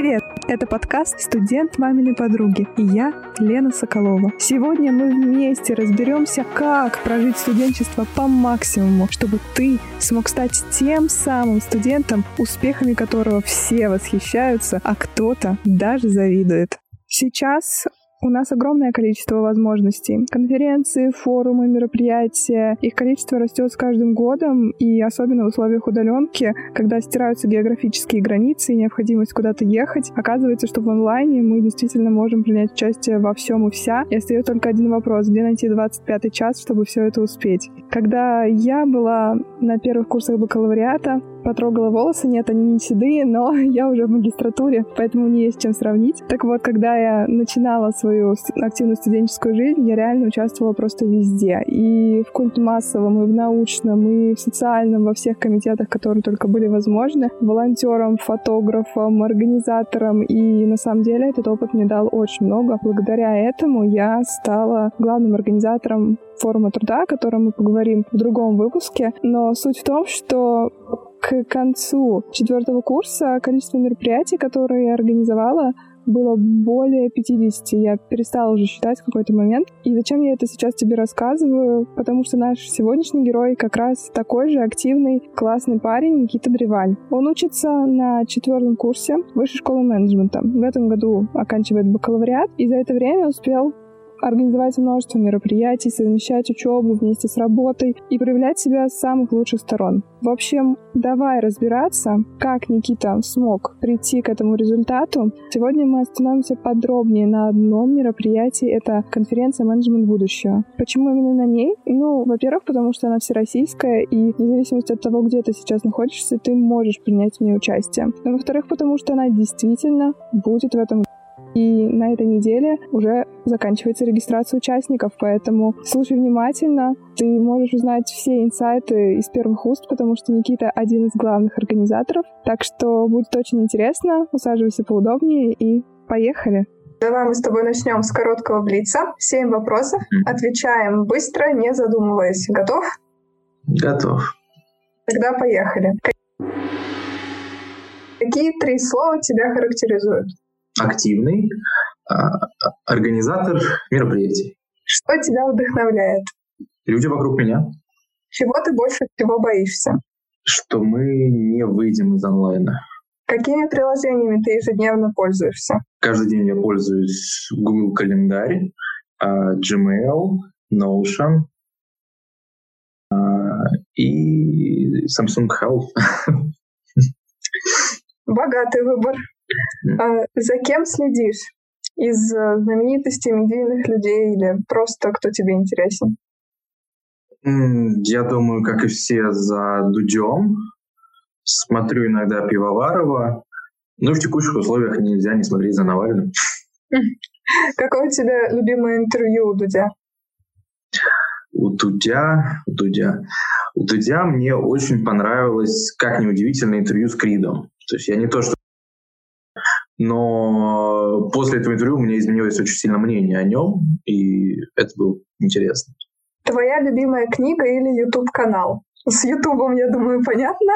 Привет! Это подкаст «Студент маминой подруги» и я, Лена Соколова. Сегодня мы вместе разберемся, как прожить студенчество по максимуму, чтобы ты смог стать тем самым студентом, успехами которого все восхищаются, а кто-то даже завидует. Сейчас у нас огромное количество возможностей. Конференции, форумы, мероприятия. Их количество растет с каждым годом, и особенно в условиях удаленки, когда стираются географические границы и необходимость куда-то ехать, оказывается, что в онлайне мы действительно можем принять участие во всем и вся. И остается только один вопрос, где найти 25 час, чтобы все это успеть. Когда я была на первых курсах бакалавриата, потрогала волосы. Нет, они не седые, но я уже в магистратуре, поэтому мне есть чем сравнить. Так вот, когда я начинала свою активную студенческую жизнь, я реально участвовала просто везде. И в культмассовом, и в научном, и в социальном, во всех комитетах, которые только были возможны. Волонтером, фотографом, организатором. И на самом деле этот опыт мне дал очень много. Благодаря этому я стала главным организатором форума труда, о котором мы поговорим в другом выпуске. Но суть в том, что к концу четвертого курса количество мероприятий, которые я организовала, было более 50. Я перестала уже считать в какой-то момент. И зачем я это сейчас тебе рассказываю? Потому что наш сегодняшний герой как раз такой же активный, классный парень Никита Древаль. Он учится на четвертом курсе высшей школы менеджмента. В этом году оканчивает бакалавриат и за это время успел организовать множество мероприятий, совмещать учебу вместе с работой и проявлять себя с самых лучших сторон. В общем, давай разбираться, как Никита смог прийти к этому результату. Сегодня мы остановимся подробнее на одном мероприятии. Это конференция «Менеджмент будущего». Почему именно на ней? Ну, во-первых, потому что она всероссийская, и вне зависимости от того, где ты сейчас находишься, ты можешь принять в ней участие. Но, во-вторых, потому что она действительно будет в этом и на этой неделе уже заканчивается регистрация участников, поэтому слушай внимательно. Ты можешь узнать все инсайты из первых уст, потому что Никита один из главных организаторов. Так что будет очень интересно. Усаживайся поудобнее и поехали. Давай мы с тобой начнем с короткого блица. Семь вопросов. Отвечаем быстро, не задумываясь. Готов? Готов. Тогда поехали. Какие три слова тебя характеризуют? Активный а, организатор мероприятий. Что тебя вдохновляет? Люди вокруг меня. Чего ты больше всего боишься? Что мы не выйдем из онлайна. Какими приложениями ты ежедневно пользуешься? Каждый день я пользуюсь Google календарь, а, Gmail, Notion а, и Samsung Health. Богатый выбор. А за кем следишь? Из э, знаменитостей, медийных людей или просто кто тебе интересен? Я думаю, как и все, за Дудем. Смотрю иногда Пивоварова. Ну, в текущих условиях нельзя не смотреть за Навальным. Какое у тебя любимое интервью у Дудя? У Дудя, у Дудя. У Дудя мне очень понравилось, как неудивительно, интервью с Кридом. То есть я не то, что но после этого интервью у меня изменилось очень сильно мнение о нем, и это было интересно. Твоя любимая книга или YouTube-канал? С Ютубом, я думаю, понятно.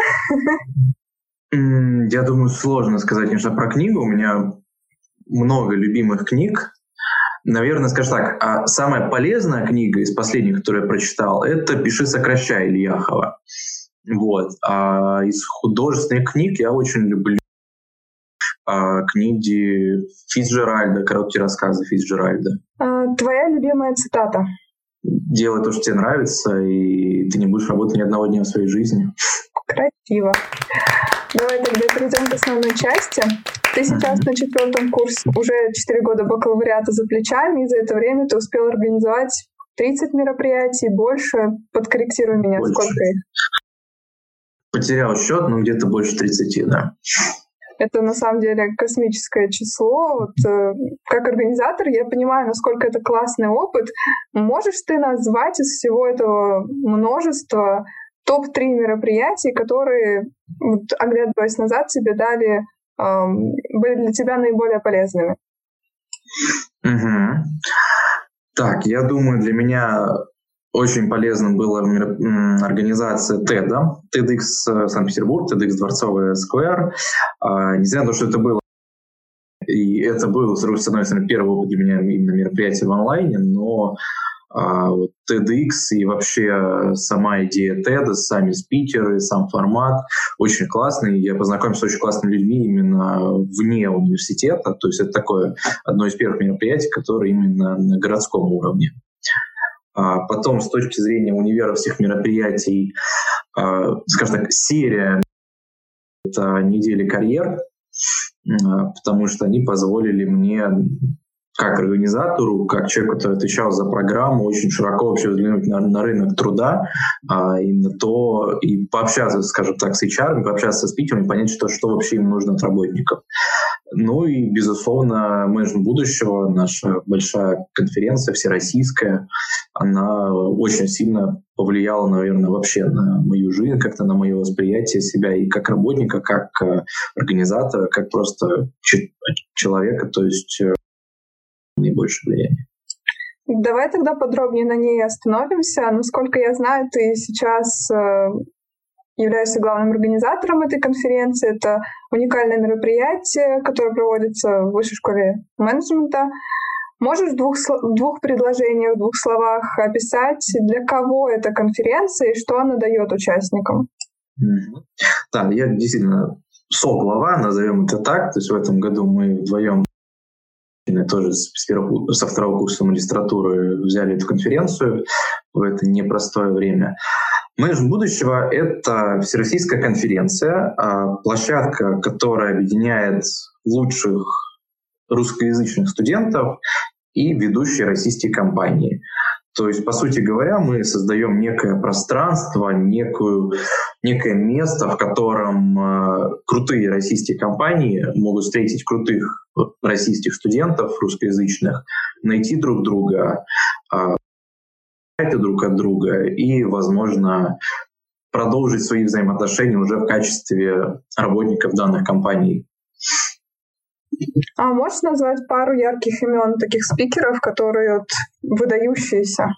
Я думаю, сложно сказать, конечно, про книгу. У меня много любимых книг. Наверное, скажем так, а самая полезная книга из последних, которую я прочитал, это «Пиши, сокращай» Ильяхова. Вот. А из художественных книг я очень люблю книги Фицджеральда, короткие рассказы Фицджеральда. А, твоя любимая цитата? Делай то, что тебе нравится, и ты не будешь работать ни одного дня в своей жизни. Красиво. Давай тогда перейдем к основной части. Ты сейчас на четвертом курсе, уже 4 года бакалавриата за плечами, и за это время ты успел организовать 30 мероприятий, больше. Подкорректируй меня, больше. сколько их? Потерял счет, но где-то больше 30, да. Это на самом деле космическое число. Вот, э, как организатор я понимаю, насколько это классный опыт. Можешь ты назвать из всего этого множества топ-3 мероприятий, которые, вот, оглядываясь назад, тебе дали, эм, были для тебя наиболее полезными? Угу. Так, я думаю, для меня очень полезным была организация TED, TEDx Санкт-Петербург, TEDx Дворцовая Сквер. Несмотря на то, что это было И это был, с одной стороны, первый опыт для меня именно мероприятия в онлайне, но а, TEDx и вообще сама идея TED, сами спикеры, сам формат очень классный. Я познакомился с очень классными людьми именно вне университета. То есть это такое одно из первых мероприятий, которое именно на городском уровне. А потом, с точки зрения универа всех мероприятий, а, скажем так, серия — это недели карьер, а, потому что они позволили мне как организатору, как человеку, который отвечал за программу, очень широко вообще взглянуть на, на рынок труда а, и на то, и пообщаться, скажем так, с HR, пообщаться с спикерами, понять, что, что вообще им нужно от работников. Ну и, безусловно, менеджмент будущего, наша большая конференция всероссийская, она очень сильно повлияла, наверное, вообще на мою жизнь, как-то на мое восприятие себя и как работника, как э, организатора, как просто человека. То есть э, наибольшее влияние. Давай тогда подробнее на ней остановимся. Насколько я знаю, ты сейчас являешься главным организатором этой конференции. Это уникальное мероприятие, которое проводится в Высшей школе менеджмента. Можешь в двух, в двух предложениях, в двух словах описать, для кого эта конференция и что она дает участникам? Да, я действительно со-глава, назовем это так. То есть в этом году мы вдвоем тоже с первого, со второго курса магистратуры взяли эту конференцию в это непростое время. Менеджмент будущего — это всероссийская конференция, а, площадка, которая объединяет лучших русскоязычных студентов и ведущие российские компании. То есть, по сути говоря, мы создаем некое пространство, некую, некое место, в котором э, крутые российские компании могут встретить крутых российских студентов русскоязычных, найти друг друга, э, друг от друга и, возможно, продолжить свои взаимоотношения уже в качестве работников данных компаний. А можешь назвать пару ярких имен таких спикеров, которые вот выдающиеся?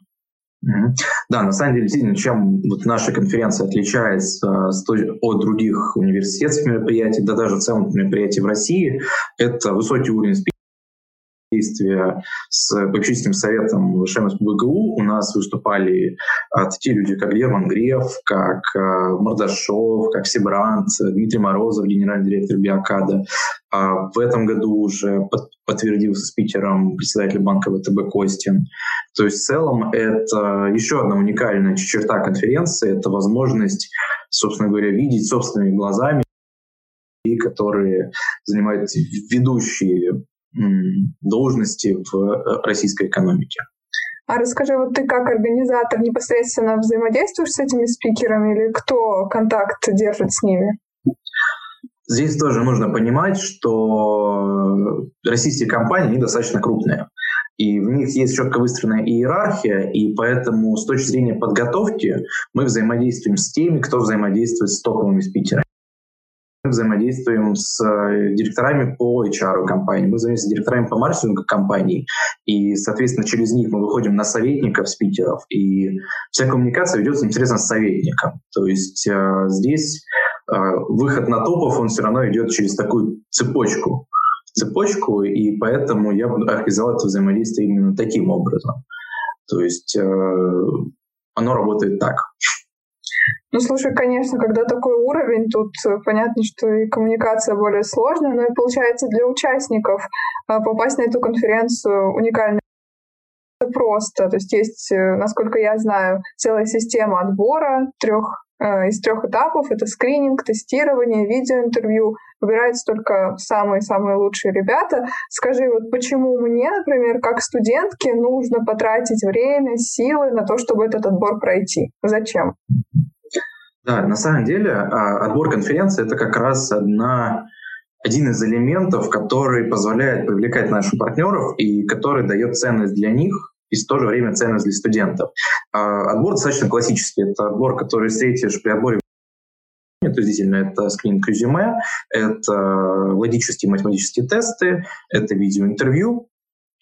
Да, на самом деле, действительно, чем вот наша конференция отличается от других университетских мероприятий, да даже в целом мероприятий в России, это высокий уровень спикеров взаимодействия с попечительским советом ВШМС БГУ у нас выступали а, такие люди, как Герман Греф, как а, Мордашов, как Сибрант, Дмитрий Морозов, генеральный директор Биокада. А в этом году уже под, подтвердился спикером председатель банка ВТБ Костин. То есть в целом это еще одна уникальная черта конференции, это возможность, собственно говоря, видеть собственными глазами которые занимают ведущие должности в э, российской экономике. А расскажи, вот ты как организатор непосредственно взаимодействуешь с этими спикерами или кто контакт держит с ними? Здесь тоже нужно понимать, что российские компании они достаточно крупные. И в них есть четко выстроенная иерархия, и поэтому с точки зрения подготовки мы взаимодействуем с теми, кто взаимодействует с топовыми спикерами. Мы взаимодействуем с э, директорами по HR компании, мы взаимодействуем с директорами по маркетингу компаний, и, соответственно, через них мы выходим на советников, спикеров, и вся коммуникация ведется непосредственно с советником. То есть э, здесь э, выход на топов, он все равно идет через такую цепочку, цепочку, и поэтому я буду организовать это взаимодействие именно таким образом. То есть э, оно работает так. Ну, слушай, конечно, когда такой уровень, тут э, понятно, что и коммуникация более сложная, но и получается для участников а, попасть на эту конференцию уникально просто. То есть есть, э, насколько я знаю, целая система отбора трех э, из трех этапов. Это скрининг, тестирование, видеоинтервью. Выбираются только самые-самые лучшие ребята. Скажи, вот почему мне, например, как студентке, нужно потратить время, силы на то, чтобы этот отбор пройти? Зачем? Да, на самом деле а, отбор конференции — это как раз одна, один из элементов, который позволяет привлекать наших партнеров и который дает ценность для них и в то же время ценность для студентов. А, отбор достаточно классический. Это отбор, который встретишь при отборе то есть действительно это скрининг резюме, это логические математические тесты, это видеоинтервью.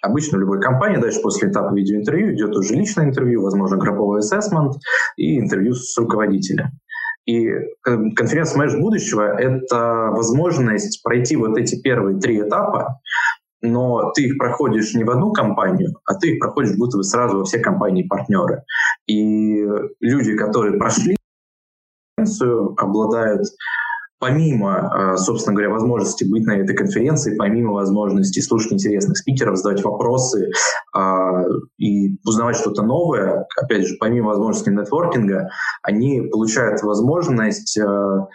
Обычно в любой компании дальше после этапа видеоинтервью идет уже личное интервью, возможно, групповой ассессмент и интервью с руководителем. И конференция «Мэш будущего» — это возможность пройти вот эти первые три этапа, но ты их проходишь не в одну компанию, а ты их проходишь будто бы сразу во все компании-партнеры. И люди, которые прошли конференцию, обладают помимо, э, собственно говоря, возможности быть на этой конференции, помимо возможности слушать интересных спикеров, задавать вопросы а, и узнавать что-то новое, опять же, помимо возможности нетворкинга, они получают возможность э,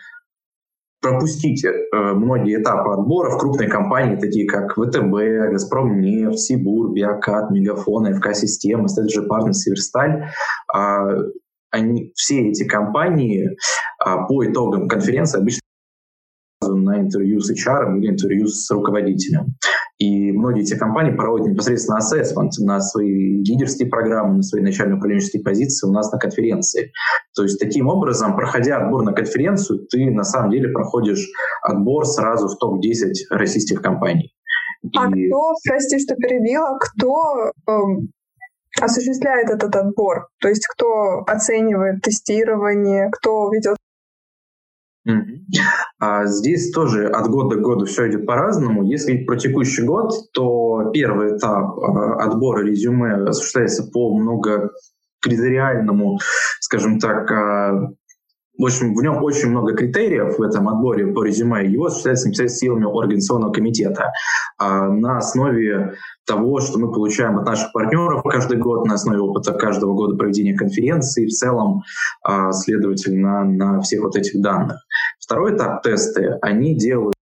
пропустить э, многие этапы отбора в крупные компании, такие как ВТБ, Газпром нефть, Сибур, Биокат, Мегафон, ФК-система, STG Partners, Северсталь. А, они, все эти компании а, по итогам конференции обычно на интервью с HR или интервью с руководителем. И многие эти компании проводят непосредственно ассессмент на свои лидерские программы, на свои начальные управленческие позиции у нас на конференции. То есть таким образом, проходя отбор на конференцию, ты на самом деле проходишь отбор сразу в топ-10 российских компаний. А И... кто, прости, что перебила, кто эм, осуществляет этот отбор? То есть кто оценивает тестирование, кто ведет а здесь тоже от года к году все идет по-разному. Если про текущий год, то первый этап а, отбора резюме осуществляется по многокритериальному, скажем так, а, в общем, в нем очень много критериев в этом отборе по резюме. Его осуществляется силами организационного комитета а на основе того, что мы получаем от наших партнеров каждый год, на основе опыта каждого года проведения конференции, в целом, а, следовательно, на всех вот этих данных. Второй этап тесты, они делают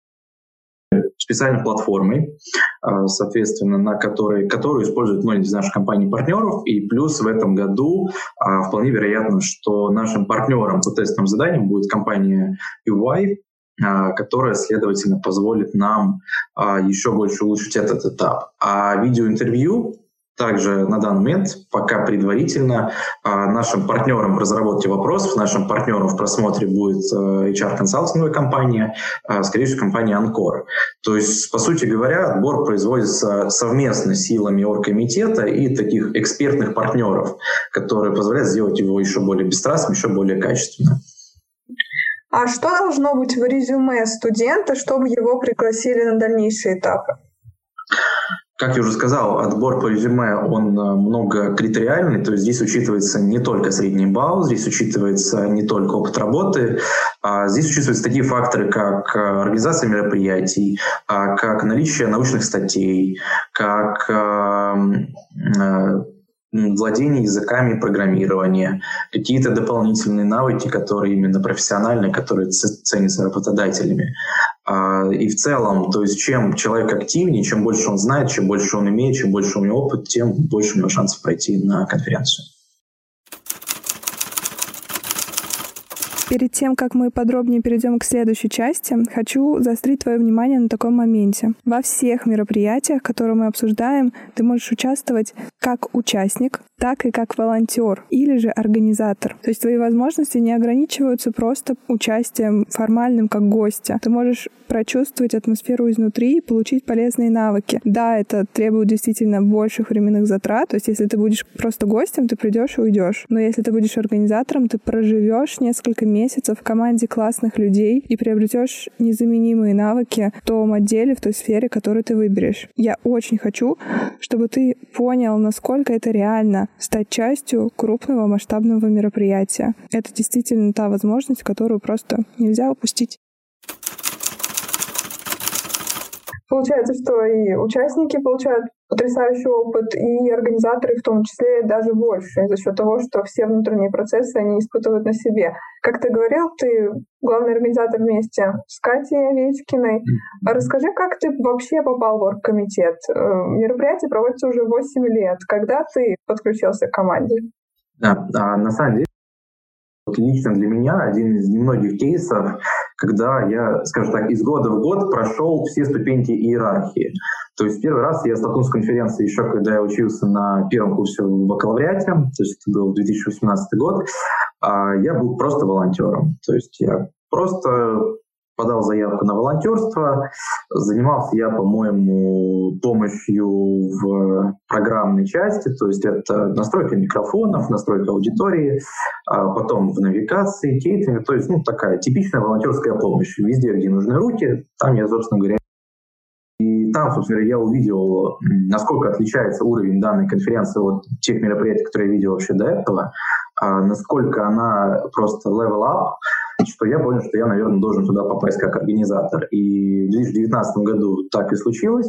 специальной платформой, а, соответственно, на которой, которую используют многие из наших компаний-партнеров. И плюс в этом году а, вполне вероятно, что нашим партнером по тестовым заданиям будет компания UI, а, которая, следовательно, позволит нам еще больше улучшить этот этап. А видеоинтервью также на данный момент, пока предварительно, а, нашим партнером в разработке вопросов, нашим партнером в просмотре будет э, HR-консалтинговая компания, а, скорее всего, компания Анкор. То есть, по сути говоря, отбор производится совместно силами оргкомитета и таких экспертных партнеров, которые позволяют сделать его еще более бесстрастным, еще более качественным. А что должно быть в резюме студента, чтобы его пригласили на дальнейшие этапы? Как я уже сказал, отбор по резюме, он э, много критериальный, то есть здесь учитывается не только средний балл, здесь учитывается не только опыт работы, а здесь учитываются такие факторы, как э, организация мероприятий, а, как наличие научных статей, как эм, э, владение языками программирования, какие-то дополнительные навыки, которые именно профессиональные, которые ценятся работодателями. А, и в целом, то есть чем человек активнее, чем больше он знает, чем больше он имеет, чем больше у него опыт, тем больше у него шансов пройти на конференцию. Перед тем, как мы подробнее перейдем к следующей части, хочу заострить твое внимание на таком моменте. Во всех мероприятиях, которые мы обсуждаем, ты можешь участвовать как участник, так и как волонтер или же организатор. То есть твои возможности не ограничиваются просто участием формальным как гостя. Ты можешь прочувствовать атмосферу изнутри и получить полезные навыки. Да, это требует действительно больших временных затрат. То есть если ты будешь просто гостем, ты придешь и уйдешь. Но если ты будешь организатором, ты проживешь несколько месяцев в команде классных людей и приобретешь незаменимые навыки в том отделе, в той сфере, которую ты выберешь. Я очень хочу, чтобы ты понял, насколько это реально стать частью крупного масштабного мероприятия. Это действительно та возможность, которую просто нельзя упустить. Получается, что и участники получают потрясающий опыт, и организаторы в том числе даже больше, за счет того, что все внутренние процессы они испытывают на себе. Как ты говорил, ты главный организатор вместе с Катей Овечкиной. Расскажи, как ты вообще попал в оргкомитет? Э, мероприятие проводится уже 8 лет. Когда ты подключился к команде? Да, а на самом деле лично для меня один из немногих кейсов, когда я, скажем так, из года в год прошел все ступеньки иерархии. То есть первый раз я столкнулся с конференцией еще, когда я учился на первом курсе в бакалавриате, то есть это был 2018 год, а я был просто волонтером. То есть я просто подал заявку на волонтерство. Занимался я, по-моему, помощью в программной части, то есть это настройка микрофонов, настройка аудитории, а потом в навигации, кейтеринг, то есть ну, такая типичная волонтерская помощь. Везде, где нужны руки, там я, собственно говоря, и там, собственно говоря, я увидел, насколько отличается уровень данной конференции от тех мероприятий, которые я видел вообще до этого, а насколько она просто level up, что я понял, что я, наверное, должен туда попасть как организатор. И в 2019 году так и случилось.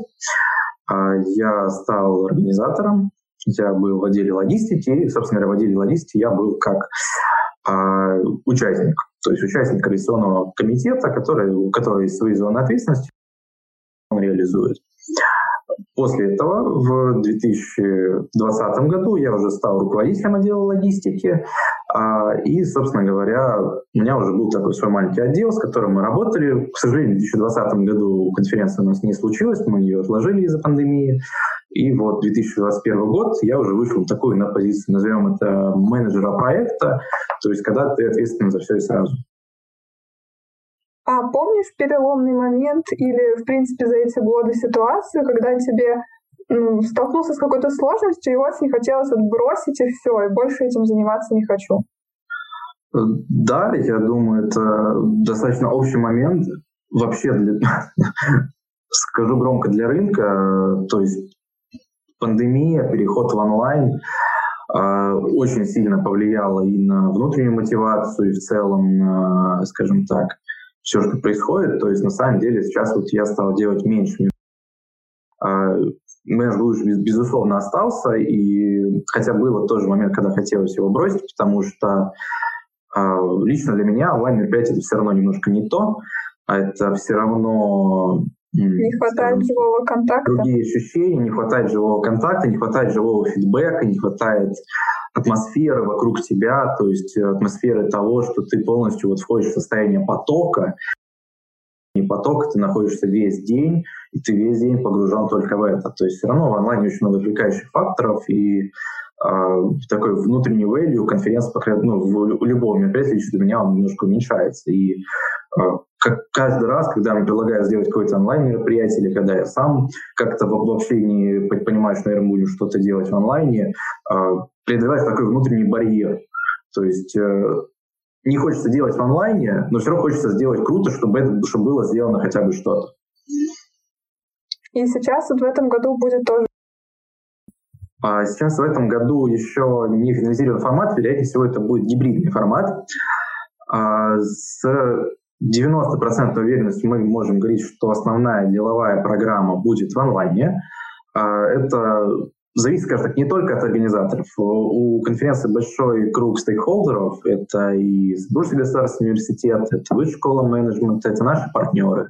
А, я стал организатором, я был в отделе логистики, и, собственно говоря, в отделе логистики я был как а, участник, то есть участник коалиционного комитета, который, у которого есть свои зоны ответственности, он реализует. После этого в 2020 году я уже стал руководителем отдела логистики, а, и, собственно говоря, у меня уже был такой свой маленький отдел, с которым мы работали. К сожалению, в 2020 году конференция у нас не случилась, мы ее отложили из-за пандемии. И вот 2021 год я уже вышел такую на позицию, назовем это менеджера проекта, то есть когда ты ответственен за все и сразу. А помнишь переломный момент или, в принципе, за эти годы ситуацию, когда тебе ну, столкнулся с какой-то сложностью, и очень хотелось отбросить и все, и больше этим заниматься не хочу? Да, я думаю, это достаточно общий момент вообще для, скажу громко, для рынка, то есть пандемия, переход в онлайн э, очень сильно повлияла и на внутреннюю мотивацию, и в целом скажем так, все, что происходит. То есть на самом деле сейчас вот я стал делать меньше. Луч, безусловно, остался, и хотя был тоже момент, когда хотелось его бросить, потому что а, лично для меня онлайн-мероприятие все равно немножко не то, а это все равно не хватает скажем, живого контакта. Другие ощущения, не хватает живого контакта, не хватает живого фидбэка, не хватает атмосферы вокруг тебя, то есть атмосферы того, что ты полностью вот входишь в состояние потока, не поток, ты находишься весь день, и ты весь день погружен только в это. То есть все равно в онлайне очень много отвлекающих факторов, и э, такой внутренний value конференции, ну, в, у любого мероприятия лично для меня он немножко уменьшается. И э, как каждый раз, когда мне предлагают сделать какое-то онлайн-мероприятие, или когда я сам как-то вообще не понимаю, что, наверное, будем что-то делать в онлайне, э, преодолеваешь такой внутренний барьер. То есть э, не хочется делать в онлайне, но все равно хочется сделать круто, чтобы это чтобы было сделано хотя бы что-то. И сейчас вот в этом году будет тоже а сейчас в этом году еще не финализирован формат, вероятнее всего это будет гибридный формат. А с 90% уверенностью мы можем говорить, что основная деловая программа будет в онлайне. А это зависит, скажем так, не только от организаторов. У конференции большой круг стейкхолдеров. Это и Бурский государственный университет, это Высшая школа менеджмента, это наши партнеры.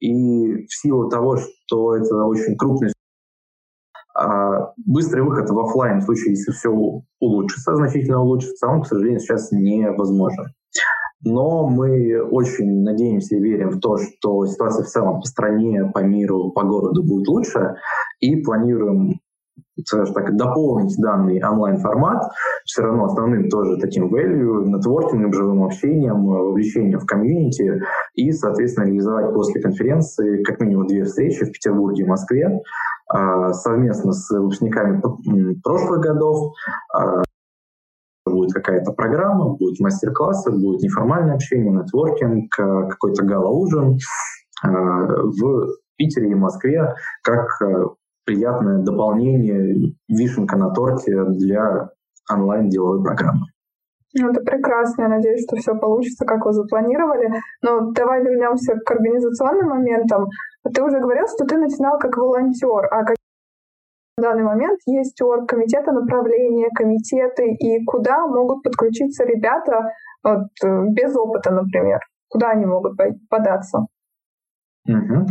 И в силу того, что это очень крупный а, быстрый выход в офлайн в случае, если все улучшится, значительно улучшится, он, к сожалению, сейчас невозможен. Но мы очень надеемся и верим в то, что ситуация в целом по стране, по миру, по городу будет лучше, и планируем скажем так, дополнить данный онлайн-формат, все равно основным тоже таким value, нетворкингом, живым общением, вовлечением в комьюнити и, соответственно, реализовать после конференции как минимум две встречи в Петербурге и Москве а, совместно с выпускниками прошлых годов. Какая-то программа, будут мастер-классы, будет неформальное общение, нетворкинг, а, какой-то гала-ужин в Питере и Москве как приятное дополнение, вишенка на торте для онлайн-деловой программы. Ну, это прекрасно. Я надеюсь, что все получится, как вы запланировали. Но давай вернемся к организационным моментам. Ты уже говорил, что ты начинал как волонтер. А как данный момент есть орг комитета направления, комитеты, и куда могут подключиться ребята вот, э, без опыта, например? Куда они могут податься? Угу.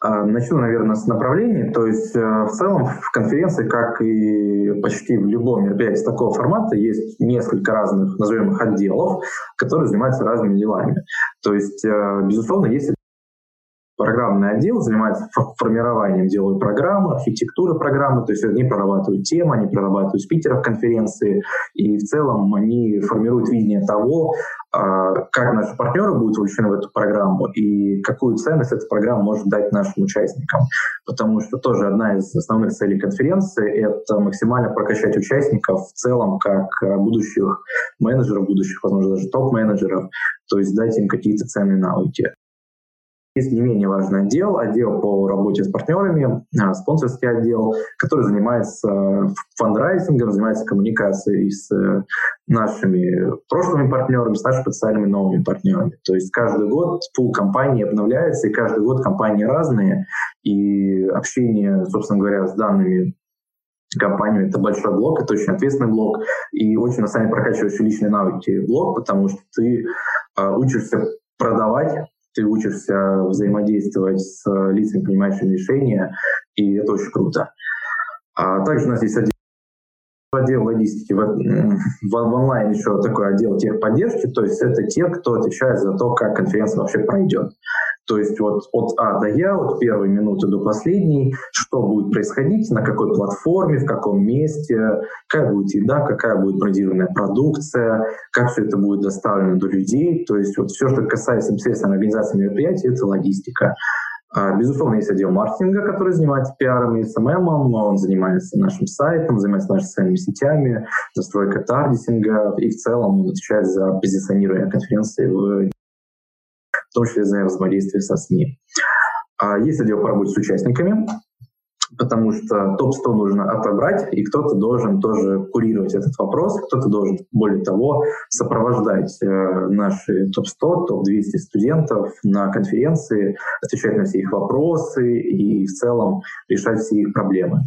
Начну, наверное, с направлений. То есть э, в целом в конференции, как и почти в любом мероприятии такого формата, есть несколько разных, назовем их, отделов, которые занимаются разными делами. То есть, э, безусловно, есть программный отдел занимается формированием деловой программы, архитектуры программы, то есть они прорабатывают темы, они прорабатывают спикеров конференции, и в целом они формируют видение того, а, как наши партнеры будут вовлечены в эту программу и какую ценность эта программа может дать нашим участникам. Потому что тоже одна из основных целей конференции — это максимально прокачать участников в целом как а, будущих менеджеров, будущих, возможно, даже топ-менеджеров, то есть дать им какие-то ценные навыки. Есть не менее важный отдел, отдел по работе с партнерами, а, спонсорский отдел, который занимается фандрайзингом, занимается коммуникацией с э, нашими прошлыми партнерами, с нашими потенциальными новыми партнерами. То есть каждый год пул компании обновляется, и каждый год компании разные, и общение, собственно говоря, с данными компаниями это большой блок, это очень ответственный блок, и очень на самом деле прокачивающий личные навыки блок, потому что ты э, учишься продавать ты учишься взаимодействовать с лицами, принимающими решения, и это очень круто. А также у нас есть отдел отдел логистики, в, в, в онлайн еще такой отдел техподдержки, то есть это те, кто отвечает за то, как конференция вообще пройдет. То есть вот от А до Я, от первой минуты до последней, что будет происходить, на какой платформе, в каком месте, какая будет еда, какая будет брендированная продукция, как все это будет доставлено до людей. То есть вот все, что касается непосредственно организации мероприятий, это логистика. А, безусловно, есть отдел маркетинга, который занимается пиаром и СММ, он занимается нашим сайтом, занимается нашими социальными сетями, настройкой таргетинга, и в целом он отвечает за позиционирование конференции в том числе за взаимодействие со СМИ. А есть отдел по работе с участниками, потому что топ-100 нужно отобрать, и кто-то должен тоже курировать этот вопрос, кто-то должен, более того, сопровождать э, наши топ-100, топ-200 студентов на конференции, отвечать на все их вопросы и в целом решать все их проблемы.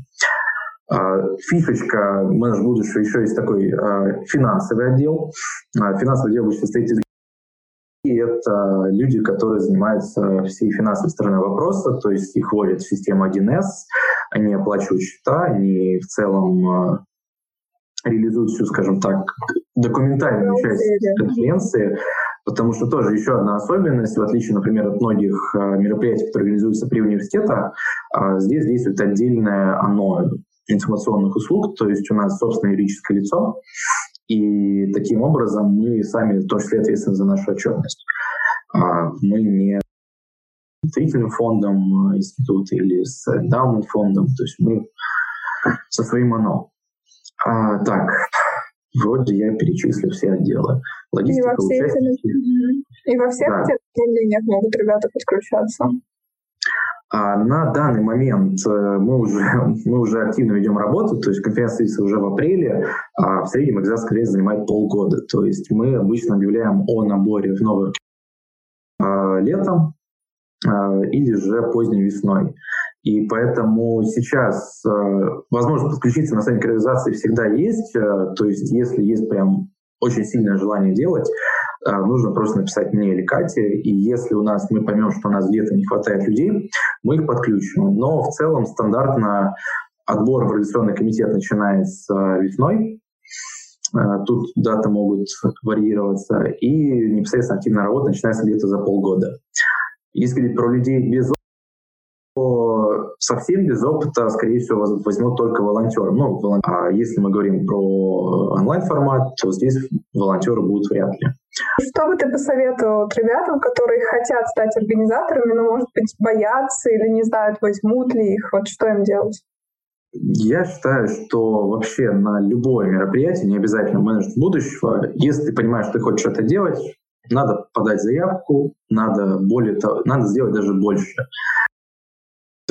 А, фишечка менеджер будущего еще есть такой а, финансовый отдел. А, финансовый отдел будет состоять из и это люди, которые занимаются всей финансовой стороной вопроса, то есть их вводят в систему 1С, они оплачивают счета, они в целом э, реализуют всю, скажем так, документальную часть конференции, потому что тоже еще одна особенность, в отличие, например, от многих э, мероприятий, которые организуются при университетах, а здесь действует отдельное оно информационных услуг, то есть у нас собственное юридическое лицо, и таким образом мы сами в том числе ответственны за нашу отчетность. А мы не строительным фондом а, института или с даунинг фондом, то есть мы со своим оно. А, так, вроде я перечислил все отделы. Логистика, и во всех, участники. И во всех да. направлениях могут ребята подключаться. А на данный момент э, мы уже, мы уже активно ведем работу, то есть конференция уже в апреле, а в среднем экзамен скорее занимает полгода. То есть мы обычно объявляем о наборе в новый а, летом а, или же поздней весной. И поэтому сейчас э, возможность подключиться на сайте реализации всегда есть. Э, то есть если есть прям очень сильное желание делать, нужно просто написать мне или Кате, и если у нас мы поймем, что у нас где-то не хватает людей, мы их подключим. Но в целом стандартно отбор в организационный комитет начинается весной, а, Тут даты могут варьироваться, и непосредственно активная работа начинается где-то за полгода. Если говорить про людей без совсем без опыта, скорее всего, возьмут только волонтеры. Ну, а если мы говорим про онлайн-формат, то здесь волонтеры будут вряд ли. Что бы ты посоветовал ребятам, которые хотят стать организаторами, но, может быть, боятся или не знают, возьмут ли их? Вот что им делать? Я считаю, что вообще на любое мероприятие, не обязательно менеджер будущего, если ты понимаешь, что ты хочешь это делать, надо подать заявку, надо более того, надо сделать даже больше.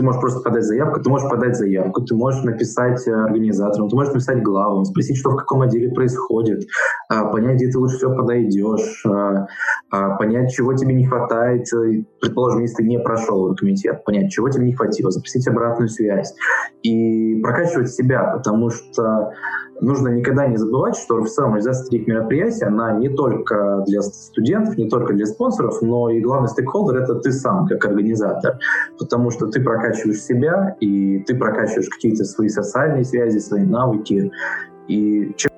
Ты можешь просто подать заявку, ты можешь подать заявку, ты можешь написать э, организаторам, ты можешь написать главам, спросить, что в каком отделе происходит, а, понять, где ты лучше всего подойдешь, а, а, понять, чего тебе не хватает, э, предположим, если ты не прошел комитет, понять, чего тебе не хватило, запросить обратную связь и прокачивать себя, потому что нужно никогда не забывать, что в организация таких мероприятий, она не только для студентов, не только для спонсоров, но и главный стейкхолдер — это ты сам, как организатор. Потому что ты прокачиваешь себя, и ты прокачиваешь какие-то свои социальные связи, свои навыки. И чем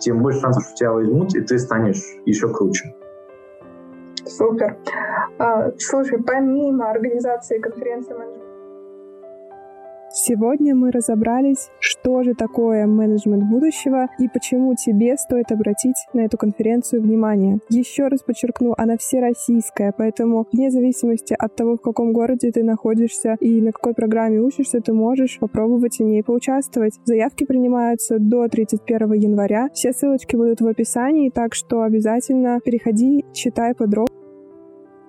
тем больше шансов, что тебя возьмут, и ты станешь еще круче. Супер. А, слушай, помимо организации конференции менеджмента Сегодня мы разобрались, что же такое менеджмент будущего и почему тебе стоит обратить на эту конференцию внимание. Еще раз подчеркну, она всероссийская, поэтому вне зависимости от того, в каком городе ты находишься и на какой программе учишься, ты можешь попробовать в ней поучаствовать. Заявки принимаются до 31 января. Все ссылочки будут в описании, так что обязательно переходи, читай подробно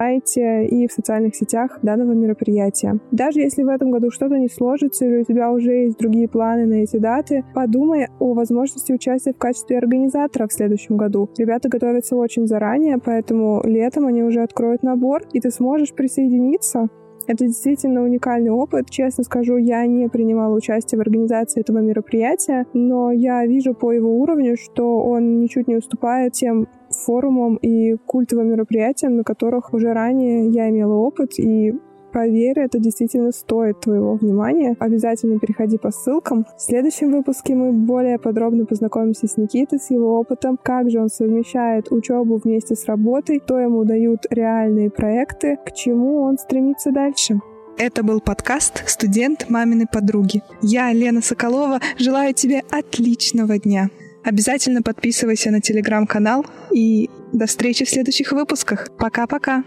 сайте и в социальных сетях данного мероприятия. Даже если в этом году что-то не сложится или у тебя уже есть другие планы на эти даты, подумай о возможности участия в качестве организатора в следующем году. Ребята готовятся очень заранее, поэтому летом они уже откроют набор, и ты сможешь присоединиться. Это действительно уникальный опыт. Честно скажу, я не принимала участие в организации этого мероприятия, но я вижу по его уровню, что он ничуть не уступает тем форумам и культовым мероприятиям, на которых уже ранее я имела опыт, и Поверь, это действительно стоит твоего внимания. Обязательно переходи по ссылкам. В следующем выпуске мы более подробно познакомимся с Никитой, с его опытом, как же он совмещает учебу вместе с работой, то ему дают реальные проекты, к чему он стремится дальше. Это был подкаст «Студент маминой подруги». Я, Лена Соколова, желаю тебе отличного дня. Обязательно подписывайся на телеграм-канал и до встречи в следующих выпусках. Пока-пока!